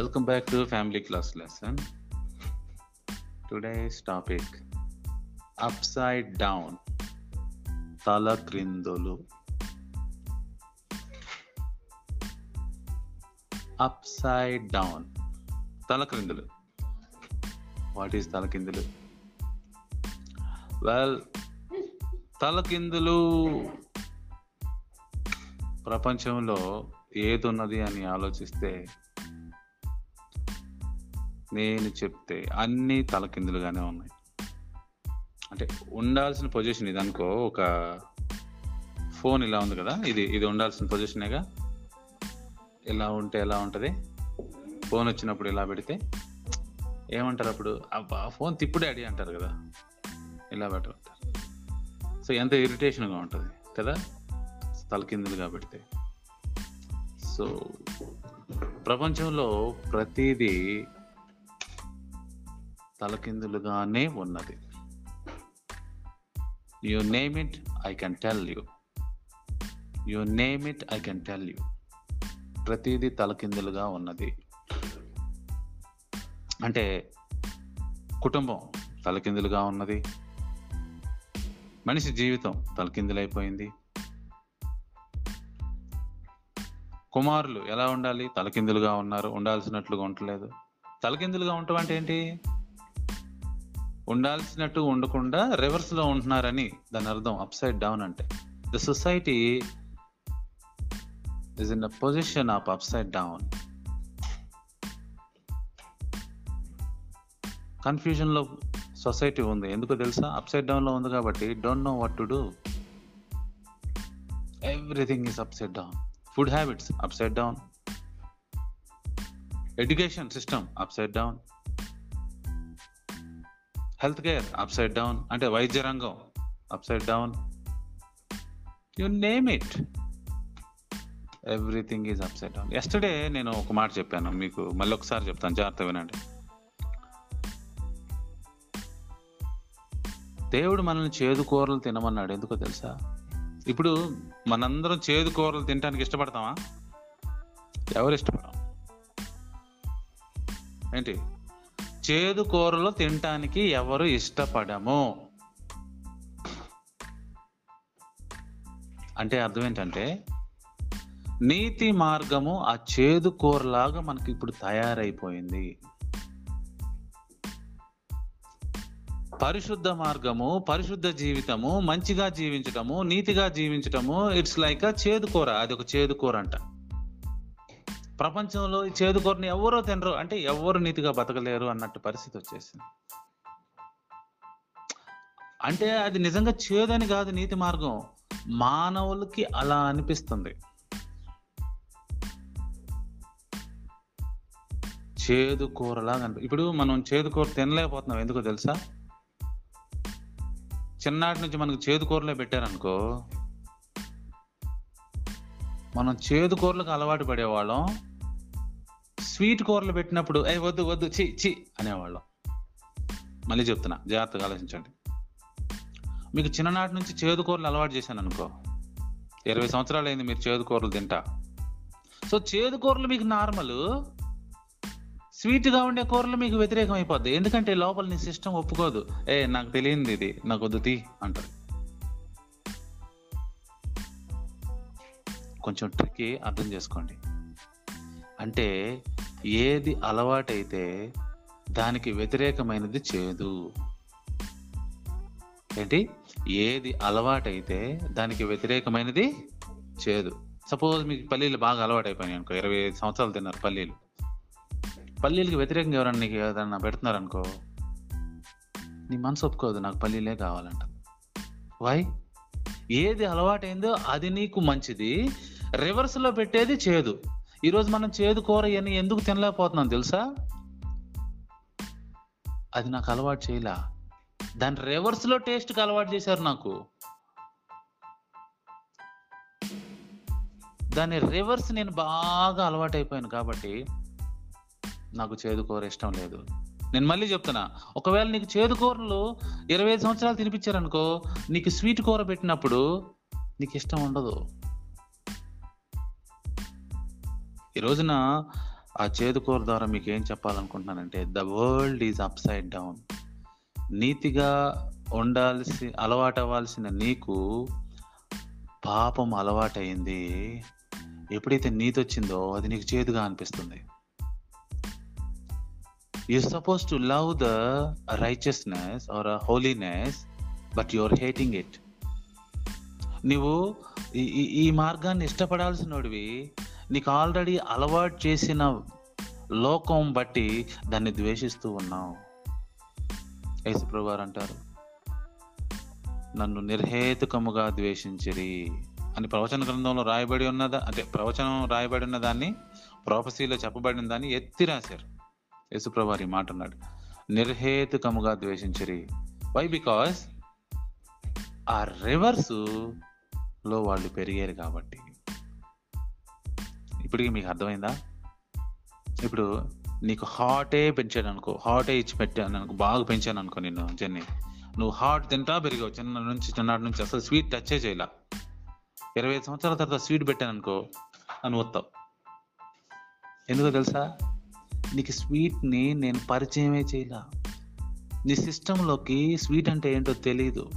Welcome back to Family Class Lesson. Today's topic upside down తల క్రిందులు. Upside down తల క్రిందులు. What is తల కిందులు well తల కిందులు ప్రపంచంలో ఏది ఉన్నది అని ఆలోచిస్తే నేను చెప్తే అన్ని తలకిందులుగానే ఉన్నాయి. అంటే ఉండాల్సిన పొజిషన్ ఇది అనుకో ఒక ఫోన్ ఇలా ఉంది కదా ఇది ఇది ఉండాల్సిన పొజిషనేగా? ఇలా ఉంటే ఎలా ఉంటుంది? ఫోన్ వచ్చినప్పుడు ఇలా పెడితే? ఏమంటారు అప్పుడు? అబ్బా ఫోన్ తిప్పుడు డాడీ అంటారు కదా ఇలా పెట్టమంటారు సో ఎంత ఇరిటేషన్గా ఉంటుంది కదా తలకిందులుగా పెడితే సో ప్రపంచంలో ప్రతిదీ తలకిందులుగానే ఉన్నది. You name it I can tell you you name it I can tell you ప్రతిదీ తలకిందులుగా ఉన్నది. అంటే కుటుంబం తలకిందులుగా ఉన్నది. మనిషి జీవితం తలకిందులైపోయింది. కుమారులు ఎలా ఉండాలి? తలకిందులుగా ఉన్నారు ఉండాల్సినట్లుగా ఉండలేదు తలకిందులుగా ఉండటం అంటే ఏంటి? ఉండాల్సినట్టు ఉండకుండా రివర్స్లో ఉంటున్నారని దాని అర్థం అప్ సైడ్ డౌన్ అంటే. The society is in the position of upside down కన్ఫ్యూజన్లో సొసైటీ ఉంది. ఎందుకు తెలుసా? అప్ సైడ్ డౌన్లో ఉంది కాబట్టి don't know what to do everything is upside down food habits upside down education system upside down health care upside down అంటే వైద్య రంగం upside down. You name it. Everything is upside down. Yesterday నేను ఒక మాట చెప్పాను మీకు మళ్ళీ ఒకసారి చెప్తాను జాగ్రత్త వినండి. దేవుడు మనల్ని చేదు కూరలు తినమన్నాడు ఎందుకో తెలుసా? ఇప్పుడు మనందరం చేదు కూరలు తినడానికి ఇష్టపడతామా? ఎవరు ఇష్టపడతాం ఏంటి? చేదు కూరలు తినటానికి ఎవరు ఇష్టపడము? అంటే అర్థం ఏంటంటే నీతి మార్గము ఆ చేదు కూరలాగా మనకి ఇప్పుడు తయారైపోయింది. పరిశుద్ధ మార్గము పరిశుద్ధ జీవితము మంచిగా జీవించటము నీతిగా జీవించటము ఇట్స్ లైక్ చేదు కూర అది ఒక చేదు కూర అంట. ప్రపంచంలో చేదుకోరని ఎవరో తినరు అంటే ఎవరు నీతిగా బతకలేరు అన్నట్టు పరిస్థితి వచ్చేసింది. అంటే అది నిజంగా చేదని కాదు నీతి మార్గం మానవులకి అలా అనిపిస్తుంది. చేదు కూరలాగా అనిపి ఇప్పుడు మనం చేదు కూర తినలేకపోతున్నాం ఎందుకో తెలుసా? చిన్నటి నుంచి మనకు చేదు కూరలే పెట్టారనుకో మనం చేదు కూరలకు అలవాటు పడేవాళ్ళం స్వీట్ కూరలు పెట్టినప్పుడు ఏ వద్దు వద్దు చి చి అనేవాళ్ళం. మళ్ళీ చెప్తున్నా జాగ్రత్తగా ఆలోచించండి. మీకు చిన్ననాటి నుంచి చేదు కూరలు అలవాటు చేశాను అనుకో. ఇరవై సంవత్సరాలు అయింది మీరు చేదు కూరలు తింటా. సో చేదు కూరలు మీకు నార్మల్ స్వీట్గా ఉండే కూరలు మీకు వ్యతిరేకం అయిపోద్ది. ఎందుకంటే లోపల నీ సిస్టమ్ ఒప్పుకోదు. ఏ నాకు తెలియంది ఇది నాకు వద్దు తీ అంటారు. కొంచెం ట్రిక్కి అర్థం చేసుకోండి. అంటే ఏది అలవాటైతే దానికి వ్యతిరేకమైనది చేదు. ఏంటి? ఏది అలవాటైతే దానికి వ్యతిరేకమైనది చేదు. సపోజ్ మీకు పల్లీలు బాగా అలవాటైపోయినాయి అనుకో ఇరవై ఐదు సంవత్సరాలు తిన్నారు పల్లీలు. పల్లీలకి వ్యతిరేకంగా ఎవరన్నా నీకు ఏదన్నా పెడుతున్నారు అనుకో నీ మనసు ఒప్పుకోదు నాకు పల్లీలే కావాలంట. వై ఏది అలవాటైందో అది నీకు మంచిది రివర్స్లో పెట్టేది చేదు. ఈరోజు మనం చేదు కూర ఇవన్నీ ఎందుకు తినలేకపోతున్నాం తెలుసా? అది నాకు అలవాటు చేయలా. దాని రివర్స్లో టేస్ట్కి అలవాటు చేశారు నాకు. దాని రివర్స్ నేను బాగా అలవాటు అయిపోయాను కాబట్టి నాకు చేదు కూర ఇష్టం లేదు. నేను మళ్ళీ చెప్తున్నా ఒకవేళ నీకు చేదు కూరలు ఇరవై ఐదు సంవత్సరాలు తినిపించారనుకో నీకు స్వీట్ కూర పెట్టినప్పుడు నీకు ఇష్టం ఉండదు. ఈ రోజున ఆ చేదుకూర ద్వారా మీకు ఏం చెప్పాలనుకుంటున్నానంటే the world is upside down. నీతిగా ఉండాల్సి అలవాటు అవ్వాల్సిన నీకు పాపం అలవాటైంది ఎప్పుడైతే నీతి వచ్చిందో అది నీకు చేదుగా అనిపిస్తుంది. You suppose to love the righteousness or holiness but you are hating it నువ్వు ఈ- ఈ- ఈ మార్గాన్ని ఇష్టపడాల్సినోడివి నీకు ఆల్రెడీ అలవాటు చేసిన లోకం బట్టి దాన్ని ద్వేషిస్తూ ఉన్నావు. యేసుప్రభు గారు అంటారు నన్ను నిర్హేతుకముగా ద్వేషించిరి అని ప్రవచన గ్రంథంలో రాయబడి ఉన్నదా అంటే ప్రవచనం రాయబడి ఉన్న దాన్ని ప్రోపసీలో చెప్పబడిన దాన్ని ఎత్తి రాశారు. యేసుప్రభు వారు మాట అన్నాడు నిర్హేతుకముగా ద్వేషించిరి. వై బికాస్ ఆ రివర్స్లో వాళ్ళు పెరిగారు కాబట్టి. ఇప్పటికీ మీకు అర్థమైందా? ఇప్పుడు నీకు హాటే పెంచాను అనుకో హాటే ఇచ్చి పెట్టాను అనుకో బాగా పెంచాను అనుకో నిన్ను జర్నీ. నువ్వు హాట్ తింటా పెరిగావు చిన్న నుంచి చిన్నటి నుంచి అసలు స్వీట్ టచ్ చేయలా. ఇరవై ఐదు సంవత్సరాల తర్వాత స్వీట్ పెట్టాను అనుకో అని వస్తావు ఎందుకో తెలుసా? నీకు స్వీట్ని నేను పరిచయమే చేయలా. నీ సిస్టంలోకి స్వీట్ అంటే ఏంటో తెలియదు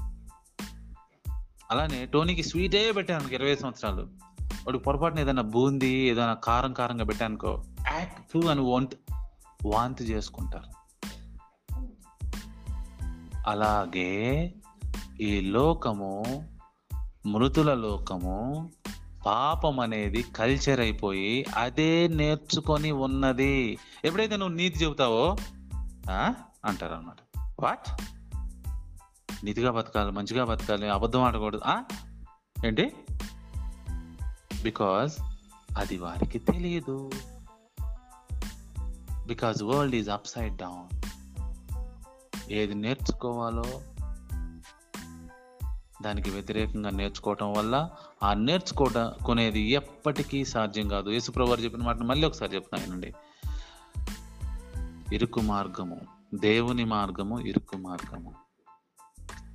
అలానే టోనీకి స్వీటే పెట్టాను ఇరవై సంవత్సరాలు. వాడు పొరపాటున ఏదైనా బూందీ ఏదైనా కారం కారంగా పెట్టానుకో యాక్ట్ అని వంట వాంతి చేసుకుంటారు. అలాగే ఈ లోకము మృతుల లోకము పాపం అనేది కల్చర్ అయిపోయి అదే నేర్చుకొని ఉన్నది. ఎప్పుడైతే నువ్వు నీతి చెబుతావో అంటారు అన్నమాట వాట్? నీతిగా బతకాలి మంచిగా బతకాలి అబద్ధం ఆడకూడదు ఏంటి? బికాస్ అది వారికి తెలియదు because world is upside down ఏది నేర్చుకోవాలో దానికి వ్యతిరేకంగా నేర్చుకోవటం వల్ల ఆ నేర్చుకోవటం కొనేది ఎప్పటికీ సాధ్యం కాదు. యేసుప్రభు చెప్పిన మాట మళ్ళీ ఒకసారి చెప్తానండి ఇరుకు మార్గము దేవుని మార్గము ఇరుకు మార్గము.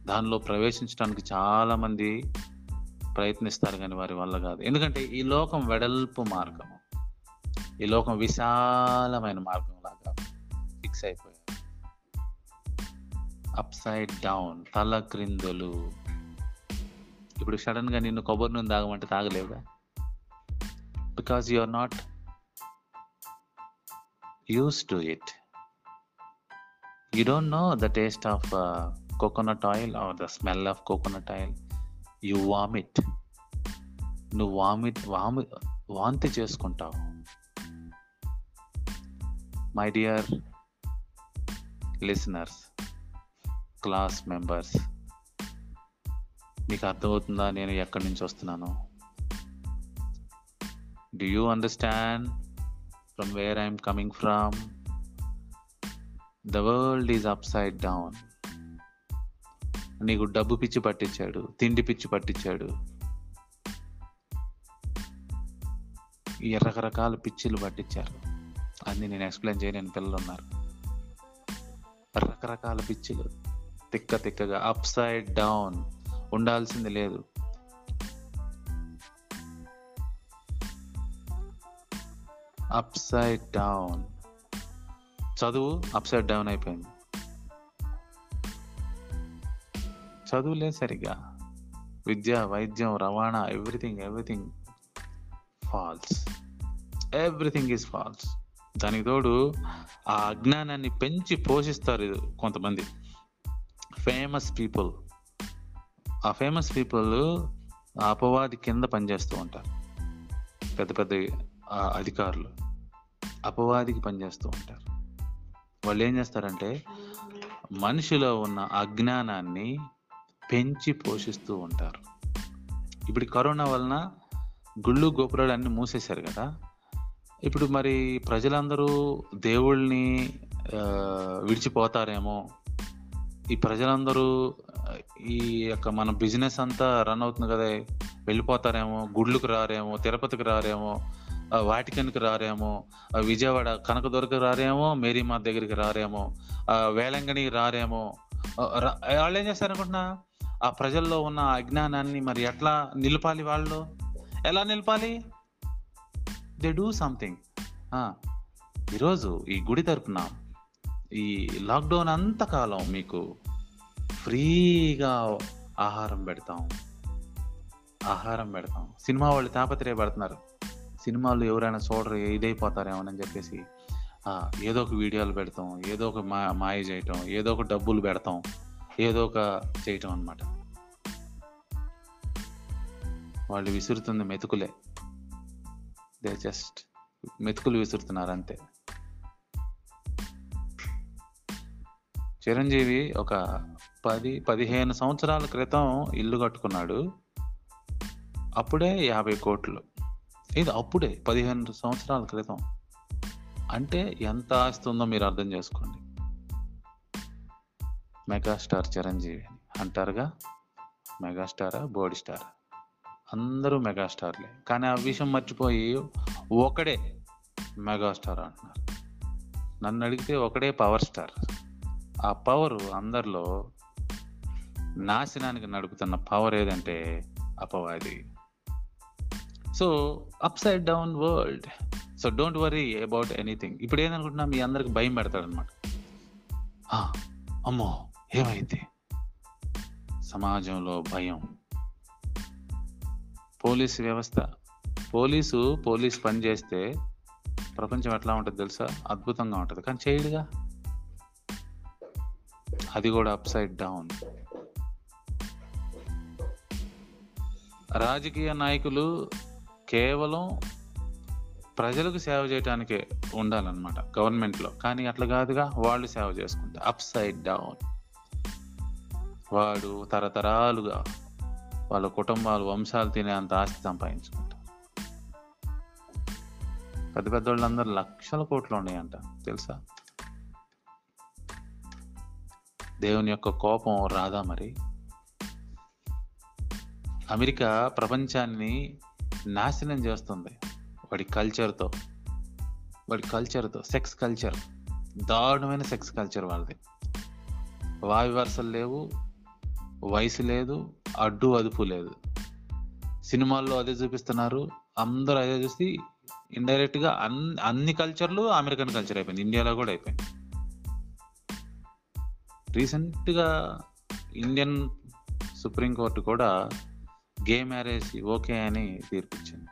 దానిలో ప్రవేశించడానికి చాలామంది ప్రయత్నిస్తారు కానీ వారి వల్ల కాదు. ఎందుకంటే ఈ లోకం వెడల్పు మార్గము. ఈ లోకం విశాలమైన మార్గం లాగా ఫిక్స్ అయిపోయారు. అప్సైడ్ డౌన్ తల క్రిందులు. ఇప్పుడు సడన్గా నిన్ను కొబ్బరి నూనె తాగమంటే తాగలేవుగా? Because you are not use to it. You don't know the taste of coconut oil or the smell of coconut oil you vomit. నువ్వు వామిట్ వామి వాంతి చేసుకుంటావు. My dear listeners class members మీకు అర్థమవుతుందా? నేను ఎక్కడి నుంచి వస్తున్నాను? Do you understand from where I'm coming from the world is upside down నీకు డబ్బు పిచ్చి పట్టించాడు తిండి పిచ్చి పట్టించాడు. ఈ రకరకాల పిచ్చిలు పట్టించారు. అన్ని నేను ఎక్స్ప్లెయిన్ చేయలేని పిల్లలు ఉన్నారు. రకరకాల పిచ్చిలు. తిక్క తిక్కగా అప్ సైడ్ డౌన్ ఉండాల్సింది లేదు. అప్ సైడ్ డౌన్ చదువు అప్ సైడ్ డౌన్ అయిపోయింది. చదువులే సరిగా. విద్య వైద్యం రవాణా everything everything false. Everything is false. దానికి తోడు ఆ అజ్ఞానాన్ని పెంచి పోషిస్తారు కొంతమంది. Famous people. ఆ ఫేమస్ పీపుల్ అపవాది కింద పనిచేస్తూ ఉంటారు. పెద్ద పెద్ద అధికారులు అపవాదికి పనిచేస్తూ ఉంటారు. వాళ్ళు ఏం చేస్తారంటే మనిషిలో ఉన్న అజ్ఞానాన్ని పెంచి పోషిస్తూ ఉంటారు. ఇప్పుడు కరోనా వలన గుళ్ళు గోపురాలు అన్నీ మూసేశారు కదా. ఇప్పుడు మరి ప్రజలందరూ దేవుళ్ళని విడిచిపోతారేమో. ఈ ప్రజలందరూ ఈ యొక్క మన బిజినెస్ అంతా రన్ అవుతుంది కదా. వెళ్ళిపోతారేమో గుళ్ళుకు రారేమో తిరుపతికి రారేమో వాటికన్కి రారేమో విజయవాడ కనకదుర్గకి రారేమో మేరీమాత దగ్గరికి రారేమో వేలంగణికి రారేమో రా- వాళ్ళు ఏం చేస్తారనుకుంటున్నా ఆ ప్రజల్లో ఉన్న అజ్ఞానాన్ని మరి ఎట్లా నిలపాలి వాళ్ళు? ఎలా నిలపాలి? దే డూ సంథింగ్ ఈరోజు ఈ గుడి తరపున ఈ లాక్డౌన్ అంతకాలం మీకు ఫ్రీగా ఆహారం పెడతాం. ఆహారం పెడతాం. సినిమా వాళ్ళు తాపత్రయపడుతున్నారు. సినిమాలు ఎవరైనా చూడరు ఇదైపోతారేమోనని చెప్పేసి ఏదో ఒక వీడియోలు పెడతాం ఏదో ఒక మా మాయ చేయటం ఏదో ఒక డబ్బులు పెడతాం. ఏదో ఒక చేయటం అనమాట వాళ్ళు విసురుతుంది మెతుకులే. దే జస్ట్ మెతుకులు విసురుతున్నారు అంతే. చిరంజీవి ఒక పది పదిహేను సంవత్సరాల క్రితం ఇల్లు కట్టుకున్నాడు. అప్పుడే యాభై కోట్లు. ఇది అప్పుడే? పదిహేను సంవత్సరాల క్రితం. అంటే ఎంత ఆస్తుందో ఉందో మీరు అర్థం చేసుకోండి. మెగాస్టార్ చిరంజీవి అని. అంటారుగా? మెగాస్టారా? బోడీ స్టార్? అందరూ మెగాస్టార్లే. కానీ ఆ విషయం మర్చిపోయి ఒకడే మెగాస్టార్ అంటున్నారు. నన్ను అడిగితే ఒకడే పవర్ స్టార్. ఆ పవర్ అందరిలో నాశనానికి నడుపుతున్న పవర్ ఏదంటే అపవాది. So upside down world so don't worry about anything ఇప్పుడు ఏదనుకుంటున్నా మీ అందరికి భయం పెడతాడనమాట అమ్మో. ఏమైంది? సమాజంలో భయం. పోలీసు వ్యవస్థ పోలీసు పోలీస్ పని చేస్తే ప్రపంచం ఎట్లా ఉంటుంది తెలుసా? అద్భుతంగా ఉంటుంది. కానీ చేయడుగా? అది కూడా అప్ సైడ్ డౌన్ రాజకీయ నాయకులు కేవలం ప్రజలకు సేవ చేయడానికే ఉండాలన్నమాట గవర్నమెంట్లో. కానీ అట్లా కాదుగా వాళ్ళు సేవ చేసుకుంటారు. అప్ సైడ్ డౌన్ వాడు తరతరాలుగా వాళ్ళ కుటుంబాలు వంశాలు తినే అంత ఆస్తి సంపాదించుకుంటారు పెద్ద పెద్ద వాళ్ళందరూ లక్షల కోట్లు ఉన్నాయంట తెలుసా? దేవుని యొక్క కోపం రాదా మరి? అమెరికా ప్రపంచాన్ని నాశనం చేస్తుంది వాడి కల్చర్తో. వాడి కల్చర్తో సెక్స్ కల్చర్ దారుణమైన సెక్స్ కల్చర్ వాళ్ళది. వావి వరుసలు లేవు వయసు లేదు అడ్డు అదుపు లేదు. సినిమాల్లో అదే చూపిస్తున్నారు. అందరూ అదే చూసి ఇండైరెక్ట్గా అన్ అన్ని అన్ని కల్చర్లు అమెరికన్ కల్చర్ అయిపోయింది. ఇండియాలో కూడా అయిపోయింది. రీసెంట్గా ఇండియన్ సుప్రీంకోర్టు కూడా గే మ్యారేజ్ ఓకే అని తీర్పిచ్చింది.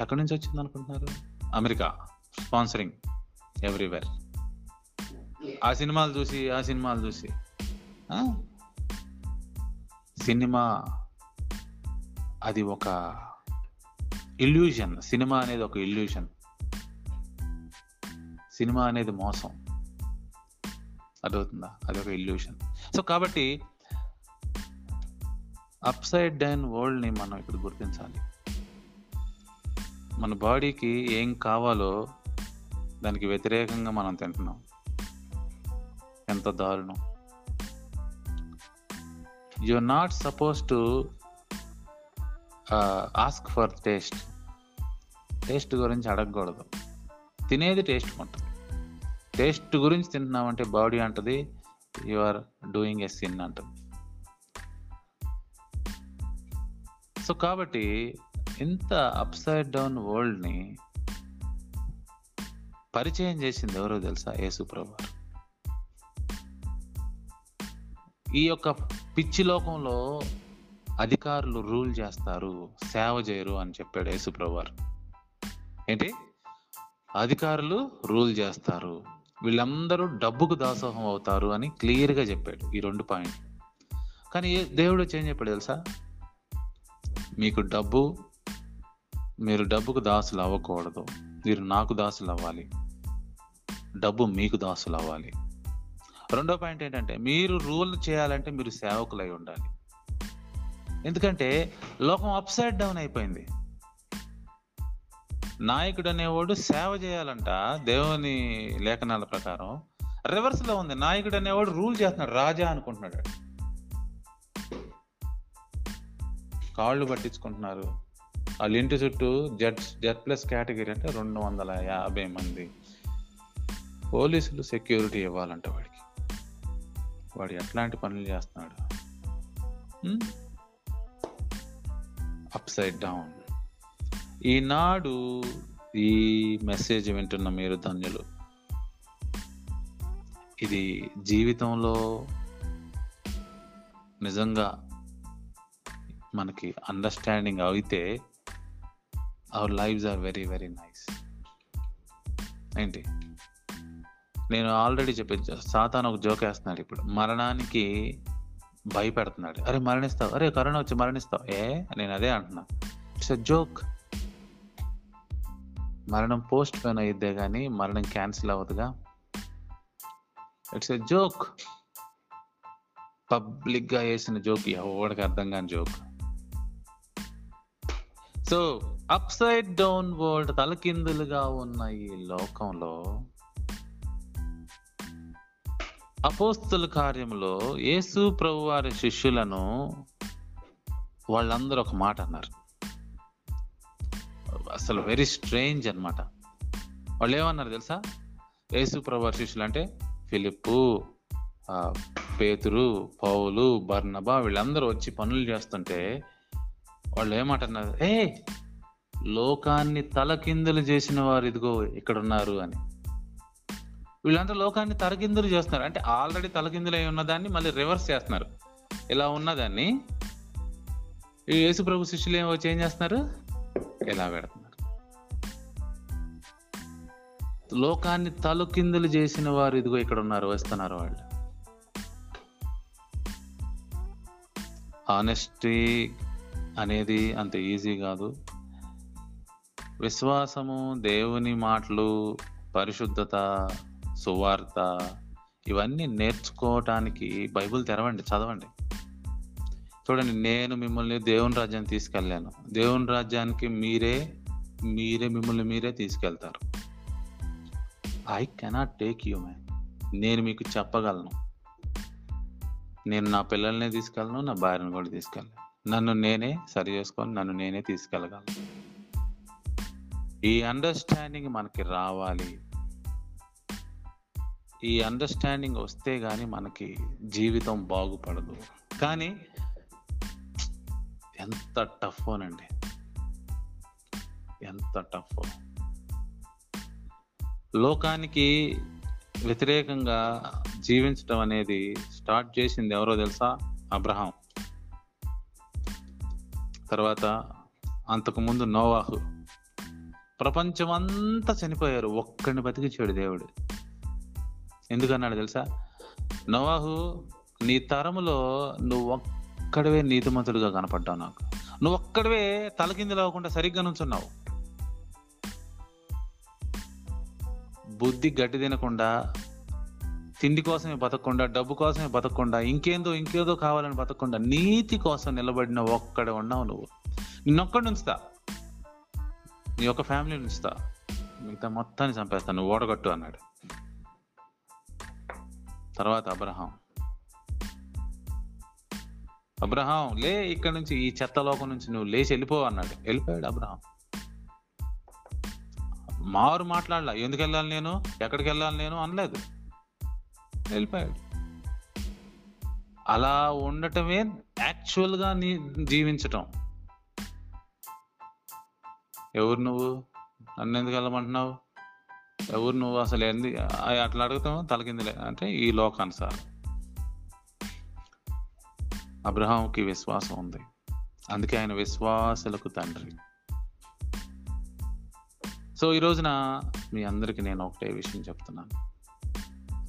ఎక్కడి నుంచి వచ్చింది అనుకుంటున్నారు? అమెరికా. Sponsoring everywhere. ఆ సినిమాలు చూసి ఆ సినిమాలు చూసి. సినిమా అది ఒక ఇల్యూషన్. సినిమా అనేది ఒక ఇల్యూషన్. సినిమా అనేది మోసం. అర్థమవుతుందా? అది ఒక ఇల్యూషన్. సో కాబట్టి అప్ సైడ్ డౌన్ వరల్డ్ని మనం ఇక్కడ గుర్తించాలి. మన బాడీకి ఏం కావాలో దానికి వ్యతిరేకంగా మనం తింటున్నాం. ఎంత దారుణం. You not suppose to ask for taste taste గురించి అడగకూడదు. తినేది టేస్ట్ ఉంటుంది టేస్ట్ గురించి తింటున్నామంటే బాడీ అంటది you are doing a sin అంటుంది. సో కాబట్టి ఇంత అప్సైడ్ డౌన్ వరల్డ్ని పరిచయం చేసింది ఎవరో తెలుసా? యేసు ప్రభు ఈ యొక్క పిచ్చి లోకంలో అధికారులు రూల్ చేస్తారు సేవ చేయరు అని చెప్పాడు యేసు ఏంటి? అధికారులు రూల్ చేస్తారు. వీళ్ళందరూ డబ్బుకు దాసోహం అవుతారు అని క్లియర్గా చెప్పాడు ఈ రెండు పాయింట్ కానీ ఏ- దేవుడు వచ్చి ఏం చెప్పాడు తెలుసా? మీకు డబ్బు మీరు డబ్బుకు దాసులు అవ్వకూడదు. మీరు నాకు దాసులు అవ్వాలి. డబ్బు మీకు దాసులు అవ్వాలి. రెండో పాయింట్ ఏంటంటే మీరు రూల్ చేయాలంటే మీరు సేవకులై ఉండాలి. ఎందుకంటే లోకం అప్సైడ్ డౌన్ అయిపోయింది. నాయకుడు అనేవాడు సేవ చేయాలంట దేవుని లేఖనాల ప్రకారం. రివర్స్లో ఉంది నాయకుడు అనేవాడు రూల్ చేస్తున్నాడు రాజా అనుకుంటున్నాడు. కాళ్ళు పట్టించుకుంటున్నారు. వాళ్ళ ఇంటి చుట్టూ జెడ్ జెడ్ ప్లస్ కేటగిరీ అంటే రెండు వందల యాభై మంది. పోలీసులు సెక్యూరిటీ ఇవ్వాలంట వాడికి. వాడు ఎట్లాంటి పనులు చేస్తున్నాడు? అప్ సైడ్ డౌన్ ఈనాడు ఈ మెసేజ్ వింటున్న మీరు ధన్యులు. ఇది జీవితంలో నిజంగా మనకి అండర్స్టాండింగ్ అయితే our lifes are very very nice ఏంటి? నేను ఆల్రెడీ చెప్పాను సాతాన్ ఒక జోక్ వేస్తున్నాడు ఇప్పుడు. మరణానికి భయపెడుతున్నాడు. అరే మరణిస్తావు. అరే కరోనా వచ్చి మరణిస్తావు. ఏ నేను అదే అంటున్నా. ఇట్స్ అ జోక్ మరణం పోస్ట్ పోన్ అయిద్దే కానీ మరణం క్యాన్సిల్ అవ్వదుగా. ఇట్స్ ఎ జోక్ పబ్లిక్గా వేసిన జోక్ ఎవరికి అర్థం కాని joke so upside down world తలకిందులుగా ఉన్న ఈ లోకంలో అపోస్తుల కార్యంలో యేసు ప్రభు వారి శిష్యులను వాళ్ళందరూ ఒక మాట అన్నారు. అసలు వెరీ స్ట్రేంజ్ అన్నమాట. వాళ్ళు ఏమన్నారు తెలుసా? యేసు ప్రభు వారి శిష్యులు అంటే ఫిలిప్పు పేతురు పౌలు బర్నబా వీళ్ళందరూ వచ్చి పనులు చేస్తుంటే వాళ్ళు ఏమంటున్నారు ఏ లోకాన్ని తలకిందులు చేసిన వారు ఇదిగో ఇక్కడ ఉన్నారు అని. వీళ్ళంతా లోకాన్ని తలకిందులు చేస్తున్నారు. అంటే ఆల్రెడీ తలకిందులు అయి ఉన్నదాన్ని మళ్ళీ రివర్స్ చేస్తున్నారు. ఇలా ఉన్నదాన్ని ఈ యేసు ప్రభు శిష్యులు ఏమో వచ్చి ఏం చేస్తున్నారు? ఇలా పెడుతున్నారు. లోకాన్ని తలకిందులు చేసిన వారు ఇదిగో ఇక్కడ ఉన్నారు వస్తున్నారు వాళ్ళు. ఆనెస్టీ అనేది అంత ఈజీ కాదు. విశ్వాసము దేవుని మాటలు పరిశుద్ధత సువార్త ఇవన్నీ నేర్చుకోవటానికి బైబిల్ తెరవండి చదవండి. చూడండి నేను మిమ్మల్ని దేవుని రాజ్యాన్ని తీసుకెళ్ళాను. దేవుని రాజ్యానికి మీరే మీరే మిమ్మల్ని మీరే తీసుకెళ్తారు. I cannot take you man. నేను మీకు చెప్పగలను. నేను నా పిల్లల్ని తీసుకెళ్ళను నా భార్యను కూడా తీసుకెళ్ళను. నన్ను నేనే సరి చేసుకొని నన్ను నేనే తీసుకెళ్ళగలను. ఈ అండర్స్టాండింగ్ మనకి రావాలి. ఈ అండర్స్టాండింగ్ వస్తే కానీ మనకి జీవితం బాగుపడదు. కానీ ఎంత టఫ్ అనండి. ఎంత టఫ్ లోకానికి వ్యతిరేకంగా జీవించడం అనేది స్టార్ట్ చేసింది ఎవరో తెలుసా? అబ్రహాం. తర్వాత అంతకు ముందు నోవాహు. ప్రపంచం అంతా చనిపోయారు. ఒక్కడిని బతికించాడు దేవుడు. ఎందుకన్నాడు తెలుసా? నోవాహు నీ తరములో నువ్వు ఒక్కడవే నీతిమంతుడిగా కనపడ్డావు నాకు. నువ్వు ఒక్కడవే తలకిందులు అవ్వకుండా సరిగ్గా నుంచున్నావు. బుద్ధి గట్టి తినకుండా తిండి కోసమే బతకకుండా డబ్బు కోసమే బతకకుండా ఇంకేందో ఇంకేదో కావాలని బతకకుండా నీతి కోసం నిలబడిన ఒక్కడే ఉన్నావు నువ్వు. నిన్నొక్కడి ఉంచుతా నీ యొక్క ఫ్యామిలీ ఉంచుతా మిగతా మొత్తాన్ని చంపేస్తాను నువ్వు ఓడగట్టు అన్నాడు. తర్వాత అబ్రహాం. అబ్రహాం లే ఇక్కడ నుంచి ఈ చెత్త లోకం నుంచి నువ్వు లేచి వెళ్ళిపో అన్నాడు. వెళ్ళిపోయాడు అబ్రహాం. మారు మాట్లాడలా. ఎందుకు వెళ్ళాలి నేను? ఎక్కడికి వెళ్ళాలి నేను? అనలేదు. వెళ్ళిపోయాడు. అలా ఉండటమే యాక్చువల్గా నీ జీవించటం. ఎవరు నువ్వు? నన్ను ఎందుకు వెళ్ళమంటున్నావు? ఎవరు నువ్వు అసలు ఎందు అట్లా అడుగుతావు తలకిందులే. అంటే ఈ లోకానుసారం. అబ్రహాంకి విశ్వాసం ఉంది. అందుకే ఆయన విశ్వాసులకు తండ్రి. సో ఈ రోజున మీ అందరికీ నేను ఒకటే విషయం చెప్తున్నాను.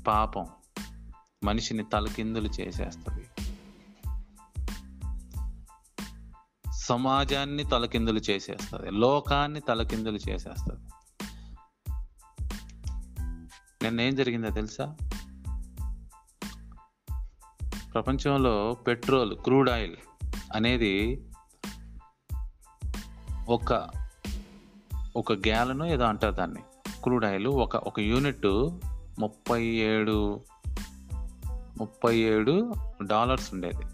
పాపం మనిషిని తలకిందులు చేసేస్తుంది. సమాజాన్ని తలకిందులు చేసేస్తుంది. లోకాన్ని తలకిందులు చేసేస్తుంది. నిన్న ఏం జరిగిందో తెలుసా? ప్రపంచంలో పెట్రోల్ క్రూడ్ ఆయిల్ అనేది ఒక ఒక గ్యాలను ఏదో అంటారు దాన్ని. క్రూడ్ ఆయిల్ ఒక ఒక యూనిట్ ముప్పై ఏడు ముప్పై ఏడు డాలర్స్ ఉండేది.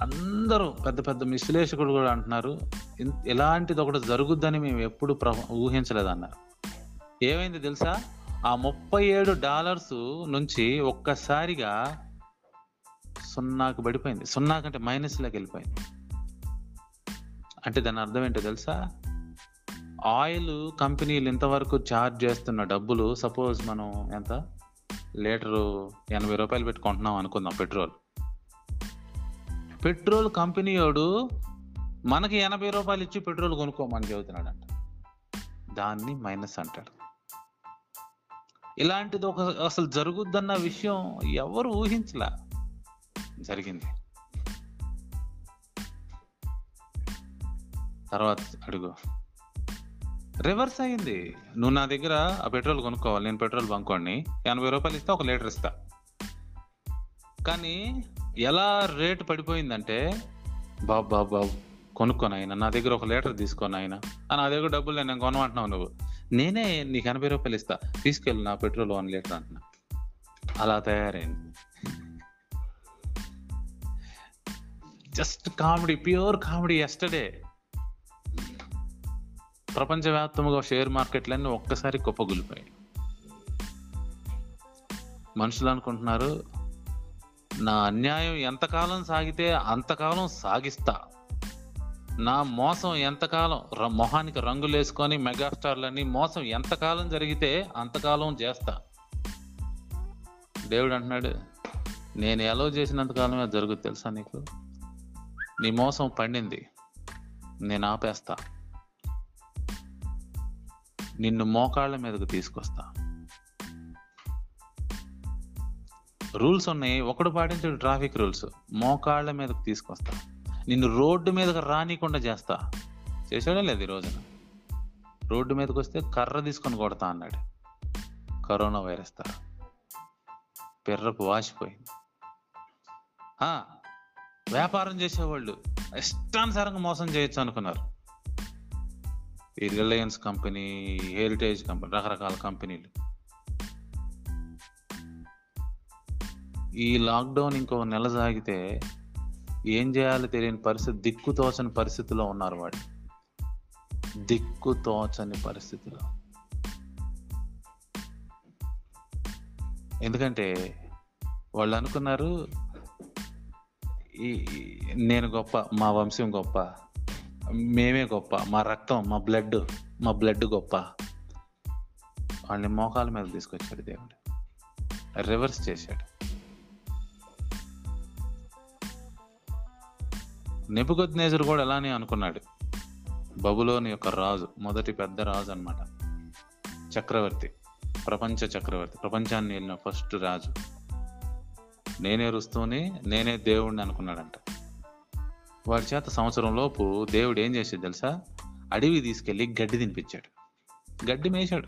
అందరూ పెద్ద పెద్ద విశ్లేషకులు కూడా అంటున్నారు ఎలాంటిది ఒకటి జరుగుద్దని మేము ఎప్పుడు ప్ర ఊహించలేదన్నారు. ఏమైంది తెలుసా? ఆ ముప్పై ఏడు డాలర్స్ నుంచి ఒక్కసారిగా సున్నాకు పడిపోయింది. సున్నా కంటే మైనస్లోకి వెళ్ళిపోయింది. అంటే దాని అర్థం ఏంటో తెలుసా? ఆయిల్ కంపెనీలు ఇంతవరకు ఛార్జ్ చేస్తున్న డబ్బులు సపోజ్ మనం ఎంత? లీటరు ఎనభై రూపాయలు పెట్టుకుంటున్నాం అనుకుందాం పెట్రోల్. పెట్రోల్ కంపెనీ వాడు మనకి ఎనభై రూపాయలు ఇచ్చి పెట్రోల్ కొనుక్కోమని చెబుతున్నాడంట. దాన్ని మైనస్ అంటాడు. ఇలాంటిది ఒక అసలు జరుగుద్దన్న విషయం ఎవరు ఊహించలా. జరిగింది. తర్వాత అడుగు. రివర్స్ అయింది. నువ్వు నా దగ్గర ఆ పెట్రోల్ కొనుక్కోవాలి నేను పెట్రోల్ బంకోండి ఎనభై రూపాయలు ఇస్తా ఒక లీటర్ ఇస్తా. కానీ ఎలా రేట్ పడిపోయిందంటే బాబు బాబు బాబు కొనుక్కొని ఆయన నా దగ్గర ఒక లీటర్ తీసుకొని ఆయన నా దగ్గర డబ్బులు నేను కొనమంటున్నావు నువ్వు. నేనే నీకు ఎనభై రూపాయలు ఇస్తా. తీసుకెళ్ళి నా పెట్రోల్ వన్ లీటర్ అంటున్నా. అలా తయారైంది. Just comedy pure comedy yesterday ప్రపంచవ్యాప్తంగా షేర్ మార్కెట్లన్నీ ఒక్కసారి కుప్పగులిపోయాయి. మనుషులు అనుకుంటున్నారు నా అన్యాయం ఎంతకాలం సాగితే అంతకాలం సాగిస్తా. నా మోసం ఎంతకాలం ర- మొహానికి రంగులు వేసుకొని మెగాస్టార్లని మోసం ఎంతకాలం జరిగితే అంతకాలం చేస్తా. దేవుడు అంటున్నాడు నేను ఎలా చేసినంతకాలమే జరుగుతుంది తెలుసా నీకు? నీ మోసం పండింది నేను ఆపేస్తా. నిన్ను మోకాళ్ళ మీదకు తీసుకొస్తా. రూల్స్ ఉన్నాయి ఒకడు పాటించడు ట్రాఫిక్ రూల్స్ మోకాళ్ళ మీదకు తీసుకొస్తా. నిన్ను రోడ్డు మీదకి రానికుండా చేస్తా. చేసాడా లేదు ఈ రోజున. రోడ్డు మీదకి వస్తే కర్ర తీసుకొని కొడతా అన్నాడు. కరోనా వైరస్ తర పెర్రకు వాసిపోయింది. వ్యాపారం చేసేవాళ్ళు ఇష్టానుసారంగా మోసం చేయొచ్చు అనుకున్నారు. ఈ రిలయన్స్ కంపెనీ హెరిటేజ్ కంపెనీ రకరకాల కంపెనీలు. ఈ లాక్డౌన్ ఇంకో నెల సాగితే ఏం చేయాలో తెలియని పరిస్థితి దిక్కు తోచని పరిస్థితిలో ఉన్నారు వాడు. దిక్కు తోచని పరిస్థితిలో. ఎందుకంటే వాళ్ళు అనుకున్నారు ఈ ఈ- నేను గొప్ప మా వంశం గొప్ప మేమే గొప్ప మా రక్తం మా బ్లడ్ మా బ్లడ్ గొప్ప. వాళ్ళని మోకాల మీద తీసుకొచ్చాడు దేవుడు. రివర్స్ చేశాడు. నెబుకొద్నేజర్ కూడా అలానే అనుకున్నాడు. బబులోని యొక్క రాజు మొదటి పెద్ద రాజు అనమాట చక్రవర్తి ప్రపంచ చక్రవర్తి ప్రపంచాన్ని వెళ్ళిన ఫస్ట్ రాజు. నేనే రుస్తూనే నేనే దేవుడిని అనుకున్నాడంట. వాడి చేత సంవత్సరం లోపు దేవుడు ఏం చేసేది తెలుసా? అడవి తీసుకెళ్ళి గడ్డి తినిపించాడు. గడ్డి మేశాడు.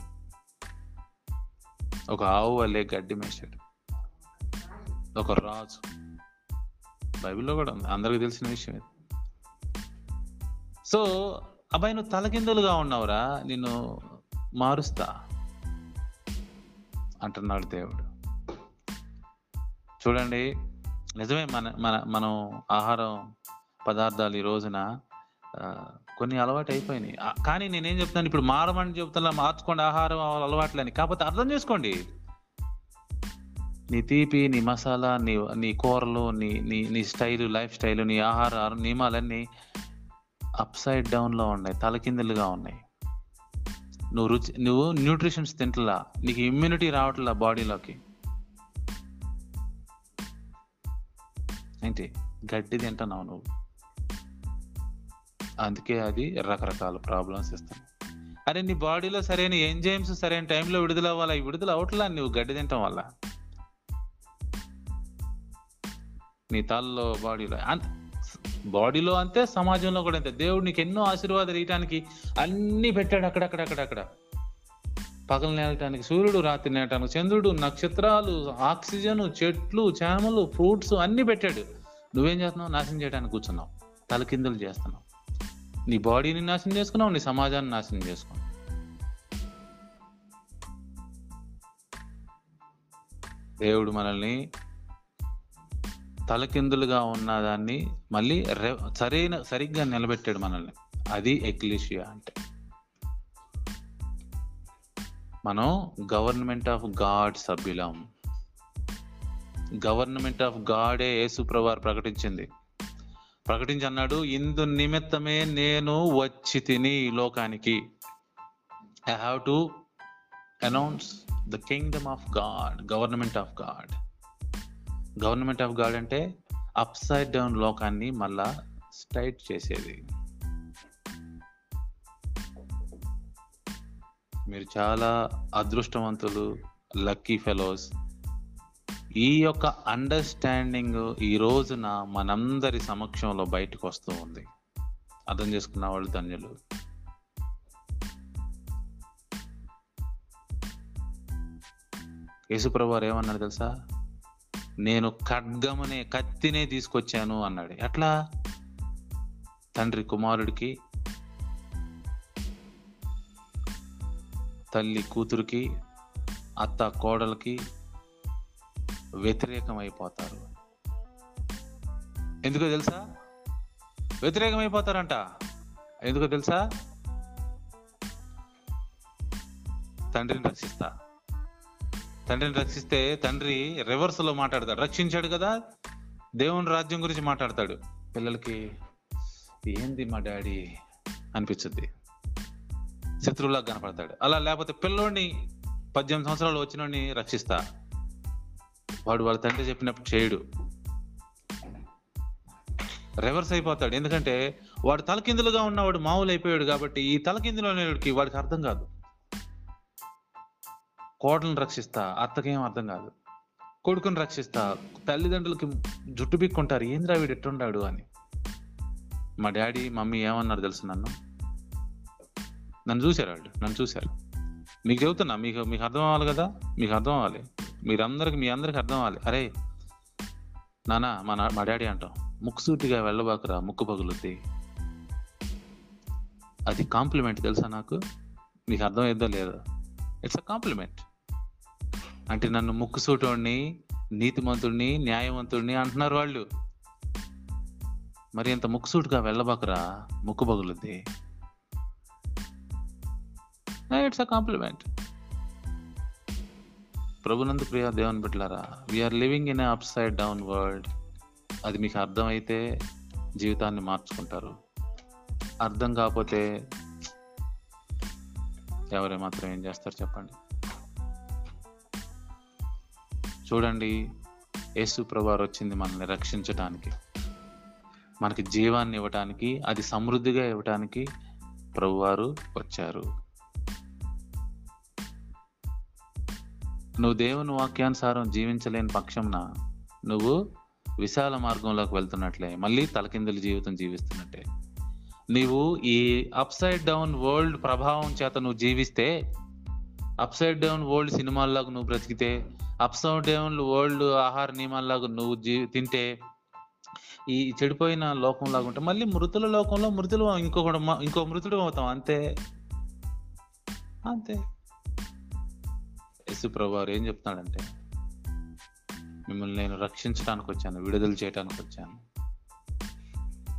ఒక ఆవు వల్లే గడ్డి మేశాడు. ఒక రాజు. బైబిల్లో కూడా ఉంది. అందరికి తెలిసిన విషయం ఇది. సో అబ్బాయి నువ్వు తలకిందులుగా ఉన్నావురా నిన్ను మారుస్తా అంటున్నాడు దేవుడు. చూడండి నిజమే మన మన మనం ఆహారం పదార్థాలు ఈ రోజున కొన్ని అలవాటు అయిపోయినాయి. కానీ నేనేం చెప్తాను ఇప్పుడు మారమని చెప్తున్నా మార్చుకోండి ఆహారం అలవాట్లని. కాకపోతే అర్థం చేసుకోండి నీ తీపి నీ మసాలా నీ నీ కూరలు నీ నీ నీ స్టైలు లైఫ్ స్టైలు నీ ఆహార నియమాలన్నీ అప్ సైడ్ డౌన్ ఉన్నాయి తలకిందులుగా ఉన్నాయి. నువ్వు రుచి నువ్వు న్యూట్రిషన్స్ తింటలా నీకు ఇమ్యూనిటీ రావట్లా బాడీలోకి ఏంటి? గడ్డి తింటున్నావు నువ్వు. అందుకే అది రకరకాల ప్రాబ్లమ్స్ ఇస్తాయి అరే నీ బాడీలో సరైన ఎంజైమ్స్ సరైన టైంలో విడుదల అవ్వాలి విడుదల అవట్లా? నువ్వు గడ్డి తింటాం వల్ల. నీ తలలో బాడీలో. అంత బాడీలో అంతే సమాజంలో కూడా అంతే. దేవుడు నీకు ఎన్నో ఆశీర్వాదాలు ఇయటానికి అన్ని పెట్టాడు అక్కడక్కడక్కడక్కడ పగలు నేలటానికి సూర్యుడు రాత్రి నేటానికి చంద్రుడు నక్షత్రాలు ఆక్సిజన్ చెట్లు చేమలు ఫ్రూట్స్ అన్ని పెట్టాడు. నువ్వేం చేస్తున్నావు? నాశనం చేయడానికి కూర్చున్నావు. తలకిందులు చేస్తున్నావు. నీ బాడీని నాశనం చేసుకున్నావు నీ సమాజాన్ని నాశనం చేసుకున్నావు. దేవుడు మనల్ని తలకిందులుగా ఉన్న దాన్ని మళ్ళీ రె- సరైన సరిగ్గా నిలబెట్టాడు మనల్ని. అది ఎక్లిషియా అంటే. మనం గవర్నమెంట్ ఆఫ్ గాడ్ సభ్యులం. గవర్నమెంట్ ఆఫ్ గాడే యేసుప్రవారు ప్రకటించింది. ప్రకటించి అన్నాడు ఇందు నిమిత్తమే నేను వచ్చి తిని ఈ లోకానికి. I have to announce the kingdom of God government of God government of God అంటే అప్ సైడ్ డౌన్ లోకాన్ని మళ్ళా స్ట్రైట్ చేసేది. మీరు చాలా అదృష్టవంతులు లక్కీ ఫెలోస్ ఈ యొక్క అండర్స్టాండింగ్ ఈ రోజున మనందరి సమక్షంలో బయటకు వస్తూ ఉంది. అర్థం చేసుకున్న వాళ్ళు ధన్యులు. యేసుప్రభు వారు ఏమన్నారు తెలుసా? నేను ఖడ్గమనే కత్తినే తీసుకొచ్చాను అన్నాడు. ఎట్లా? తండ్రి కుమారుడికి తల్లి కూతురికి అత్త కోడలకి వ్యతిరేకం అయిపోతారు ఎందుకో తెలుసా? వ్యతిరేకమైపోతారంట. ఎందుకో తెలుసా? తండ్రిని రక్షిస్తా. తండ్రిని రక్షిస్తే తండ్రి రివర్స్లో మాట్లాడతాడు. రక్షించాడు కదా? దేవుని రాజ్యం గురించి మాట్లాడతాడు. పిల్లలకి ఏంది మా డాడీ అనిపించుద్ది శత్రువులాగా కనపడతాడు. అలా లేకపోతే పిల్లోడిని పద్దెనిమిది సంవత్సరాలు వచ్చినోడిని రక్షిస్తా. వాడు వాళ్ళ తండ్రి చెప్పినప్పుడు చేయడు. రివర్స్ అయిపోతాడు. ఎందుకంటే వాడు తలకిందులుగా ఉన్నవాడు మామూలు అయిపోయాడు కాబట్టి ఈ తలకిందులు అనేవాడికి వాడికి అర్థం కాదు. కోడలను రక్షిస్తా అత్తకేం అర్థం కాదు. కొడుకుని రక్షిస్తా తల్లిదండ్రులకి జుట్టు బిక్కుంటారు ఏంద్రా వీడు ఎట్టుండాడు? అని. మా డాడీ మమ్మీ ఏమన్నారు తెలుసు నన్ను? నన్ను చూశారు వాళ్ళు? నన్ను చూశారు. మీకు చెబుతున్నా మీకు మీకు అర్థం అవ్వాలి కదా? మీకు అర్థం అవ్వాలి. మీరందరికి మీ అందరికి అర్థం అవ్వాలి. అరే నానా మా మా డాడీ అంటాం ముక్కుసూటిగా వెళ్ళబాకురా ముక్కు పగులుద్ది. అది కాంప్లిమెంట్ తెలుసా నాకు? మీకు అర్థమైందో లేదో? ఇట్స్ అ కాంప్లిమెంట్ అంటే నన్ను ముక్కుసూటోడిని నీతిమంతుడిని న్యాయవంతుడిని అంటున్నారు వాళ్ళు. మరి ఇంత ముక్కుసూటుగా వెళ్ళబాకరా ముక్కు పగులుద్ది ఇట్స్ అ కాంప్లిమెంట్ ప్రభునందు ప్రియ దేవుని బిడ్డలారా we are living in upside down world అది మీకు అర్థమైతే జీవితాన్ని మార్చుకుంటారు. అర్థం కాకపోతే ఎవరే మాత్రం ఏం చేస్తారు చెప్పండి. చూడండి యేసు ప్రభువారు వచ్చింది మనల్ని రక్షించటానికి మనకి జీవాన్ని ఇవ్వటానికి అది సమృద్ధిగా ఇవ్వటానికి ప్రభువారు వచ్చారు. నువ్వు దేవుని వాక్యానుసారం జీవించలేని పక్షంన నువ్వు విశాల మార్గంలోకి వెళ్తున్నట్లే మళ్ళీ తలకిందుల జీవితం జీవిస్తున్నట్టే. నీవు ఈ అప్సైడ్ డౌన్ వరల్డ్ ప్రభావం చేత నువ్వు జీవిస్తే అప్సైడ్ డౌన్ వరల్డ్ సినిమాల్లాగా నువ్వు బ్రతికితే అప్స్ అండ్ డౌన్ వరల్డ్ ఆహార నియమాల్లాగా నువ్వు జీ తింటే ఈ చెడిపోయిన లోకంలాగా ఉంటే మళ్ళీ మృతుల లోకంలో మృతులు ఇంకొకటి ఇంకో మృతుడు అవుతాం. అంతే. అంతే. యేసు ప్రభువారు ఏం చెప్తున్నాడంటే మిమ్మల్ని నేను రక్షించడానికి వచ్చాను విడుదల చేయడానికి వచ్చాను.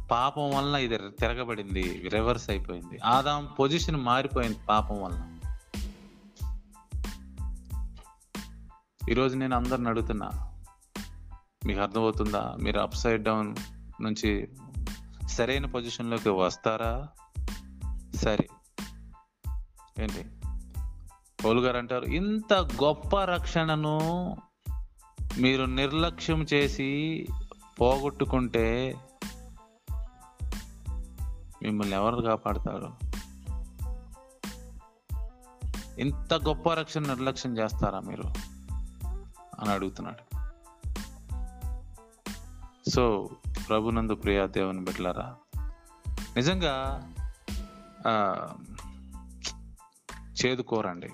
పాపం వలన ఇది తిరగబడింది రివర్స్ అయిపోయింది. ఆదాం పొజిషన్ మారిపోయింది పాపం వలన. ఈరోజు నేను అందరిని అడుగుతున్నా మీకు అర్థమవుతుందా? మీరు అప్ సైడ్ డౌన్ నుంచి సరైన పొజిషన్లోకి వస్తారా? సరే. ఏంటి? పౌలు గారు అంటారు ఇంత గొప్ప రక్షణను మీరు నిర్లక్ష్యం చేసి పోగొట్టుకుంటే మిమ్మల్ని ఎవరు కాపాడతారు? ఇంత గొప్ప రక్షణ నిర్లక్ష్యం చేస్తారా మీరు? అని అడుగుతున్నాడు. సో ప్రభునందు ప్రియా దేవుని బిడ్డలారా నిజంగా చేదుకోరండి.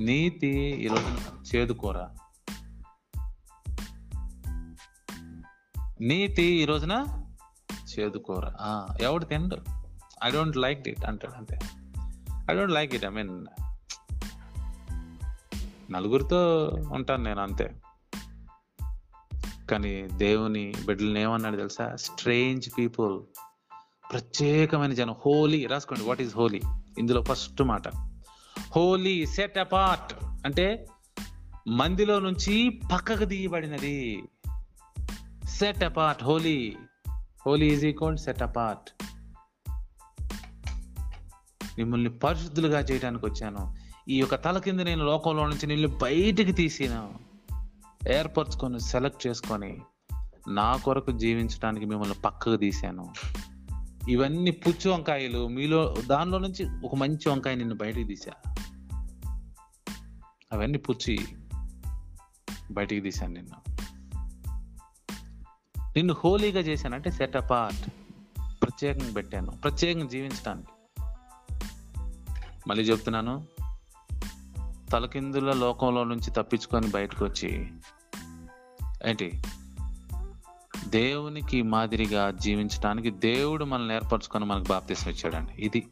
నీతి ఈరోజు చేదుకోర? నీతి ఈ రోజున చేదుకోర? ఎవడు తిండు? ఐ డోంట్ లైక్ ఇట్ అంటాడు అంతే. I don't like it I mean నలుగురితో ఉంటాను నేను అంతే. కానీ దేవుని బిడ్డలను ఏమన్నాడు తెలుసా? స్ట్రేంజ్ పీపుల్ ప్రత్యేకమైన జనం. హోలీ రాసుకోండి. వాట్ ఈస్ హోలీ ఇందులో ఫస్ట్ మాట. హోలీ సెట్ అపార్ట్ అంటే మందిలో నుంచి పక్కకు తీయబడినది. Set apart holy holy is equal set apart మిమ్మల్ని పరిశుద్ధులుగా చేయడానికి వచ్చాను. ఈ యొక్క తల కింద నేను లోకంలో నుంచి నిన్ను బయటికి తీసినా ఏర్పరచుకొని సెలెక్ట్ చేసుకొని నా కొరకు జీవించడానికి మిమ్మల్ని పక్కకు తీశాను. ఇవన్నీ పుచ్చు వంకాయలు. మీలో దానిలో నుంచి ఒక మంచి వంకాయ నిన్ను బయటికి తీసా అవన్నీ పుచ్చి బయటికి తీశాను నిన్ను. నిన్ను హోలీగా చేశాను. అంటే సెట్ అపార్ట్ ప్రత్యేకంగా పెట్టాను. ప్రత్యేకంగా జీవించడానికి మళ్ళీ చెప్తున్నాను. తలకిందుల లోకంలో నుంచి తప్పించుకొని బయటకు వచ్చి ఏంటి? దేవునికి మాదిరిగా జీవించడానికి దేవుడు మనల్ని ఏర్పరచుకొని మనకు బాప్తీసం ఇచ్చాడండి. ఇది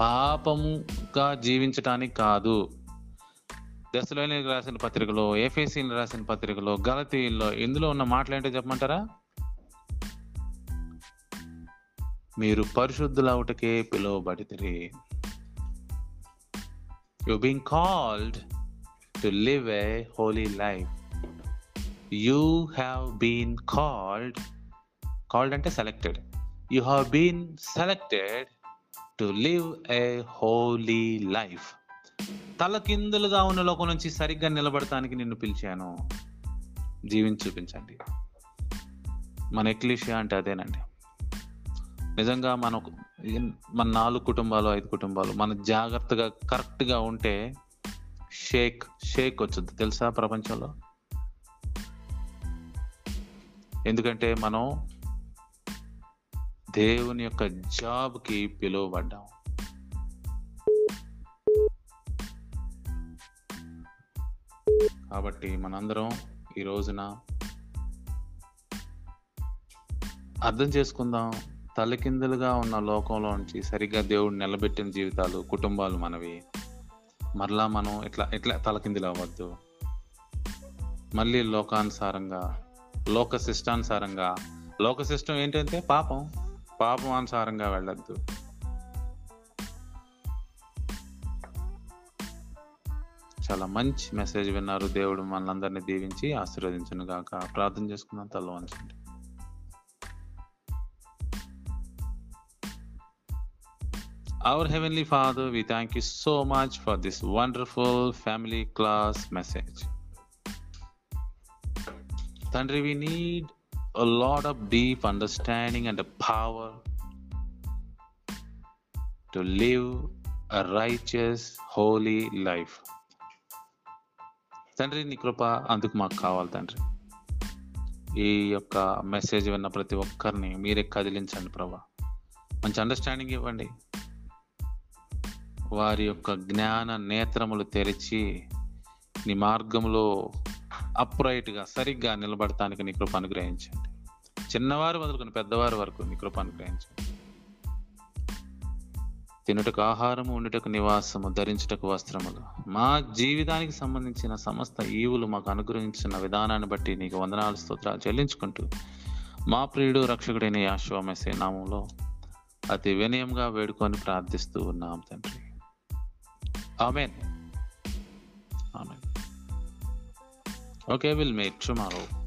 పాపముగా జీవించటానికి కాదు. దశలోని రాసిన పత్రికలో ఏఫేసీని రాసిన పత్రికలో గలతీల్లో ఇందులో ఉన్న మాటలు ఏంటో చెప్పమంటారా? మీరు పరిశుద్ధులవుటకే పిలువబడితే you being called to live a holy life you have been called called అంటే selected you have been selected to live a holy life తలకిందులుగా ఉన్న లోకం నుంచి సరిగ్గా నిలబడటానికి నిన్ను పిలిచాను. జీవించి చూపించండి. మన ఎక్లీషియా అంటే అదేనండి. నిజంగా మన మన నాలుగు కుటుంబాలు ఐదు కుటుంబాలు మన జాగ్రత్తగా కరెక్ట్గా ఉంటే షేక్ షేక్ వచ్చుద్ది. తెలుసా ప్రపంచంలో? ఎందుకంటే మనం దేవుని యొక్క జాబ్కి పిలువబడ్డాం. కాబట్టి మనందరం ఈ రోజున అర్థం చేసుకుందాం. తలకిందులుగా ఉన్న లోకంలో నుంచి సరిగ్గా దేవుడు నిలబెట్టిన జీవితాలు కుటుంబాలు మనవి. మరలా మనం ఇట్లా ఇట్లా తలకిందులు అవ్వద్దు మళ్ళీ లోకానుసారంగా లోక శిష్టానుసారంగా లోక శిష్టం ఏంటంటే పాపం. పాపం అనుసారంగా వెళ్ళద్దు. చాలా మంచి మెసేజ్ విన్నారు దేవుడు మనందరినీ దీవించి ఆశీర్వదించును గాక ప్రార్థన చేసుకున్న తల వంచండి Our Heavenly Father, we thank you so much for this wonderful family class message. Tandri, we need a lot of deep understanding and the power to live a righteous, holy life. తండ్రి నీ కృప అందుకు మాకు కావాలి తండ్రి ఈ యొక్క message విన్న ప్రతి ఒక్కరిని మీరే కదిలించండి ప్రభా మంచి అండర్స్టాండింగ్ ఇవ్వండి వారి యొక్క జ్ఞాన నేత్రములు తెరిచి నీ మార్గంలో అప్రైట్గా సరిగ్గా నిలబడటానికి నీ కృప అనుగ్రహించండి. చిన్నవారు మొదలుకొని పెద్దవారి వరకు నీ కృప అనుగ్రహించండి. తినుటకు ఆహారము ఉండుటకు నివాసము ధరించుటకు వస్త్రములు. మా జీవితానికి సంబంధించిన సమస్త ఈవులు మాకు అనుగ్రహించిన విధానాన్ని బట్టి నీకు వందనాలు స్తోత్రాలు చెల్లించుకుంటూ మా ప్రియుడు రక్షకుడైన యాశ్వమసే నామంలో అతి వినయంగా వేడుకొని ప్రార్థిస్తూ ఉన్నాం తండ్రి. Amen. Amen. Okay, we'll meet tomorrow.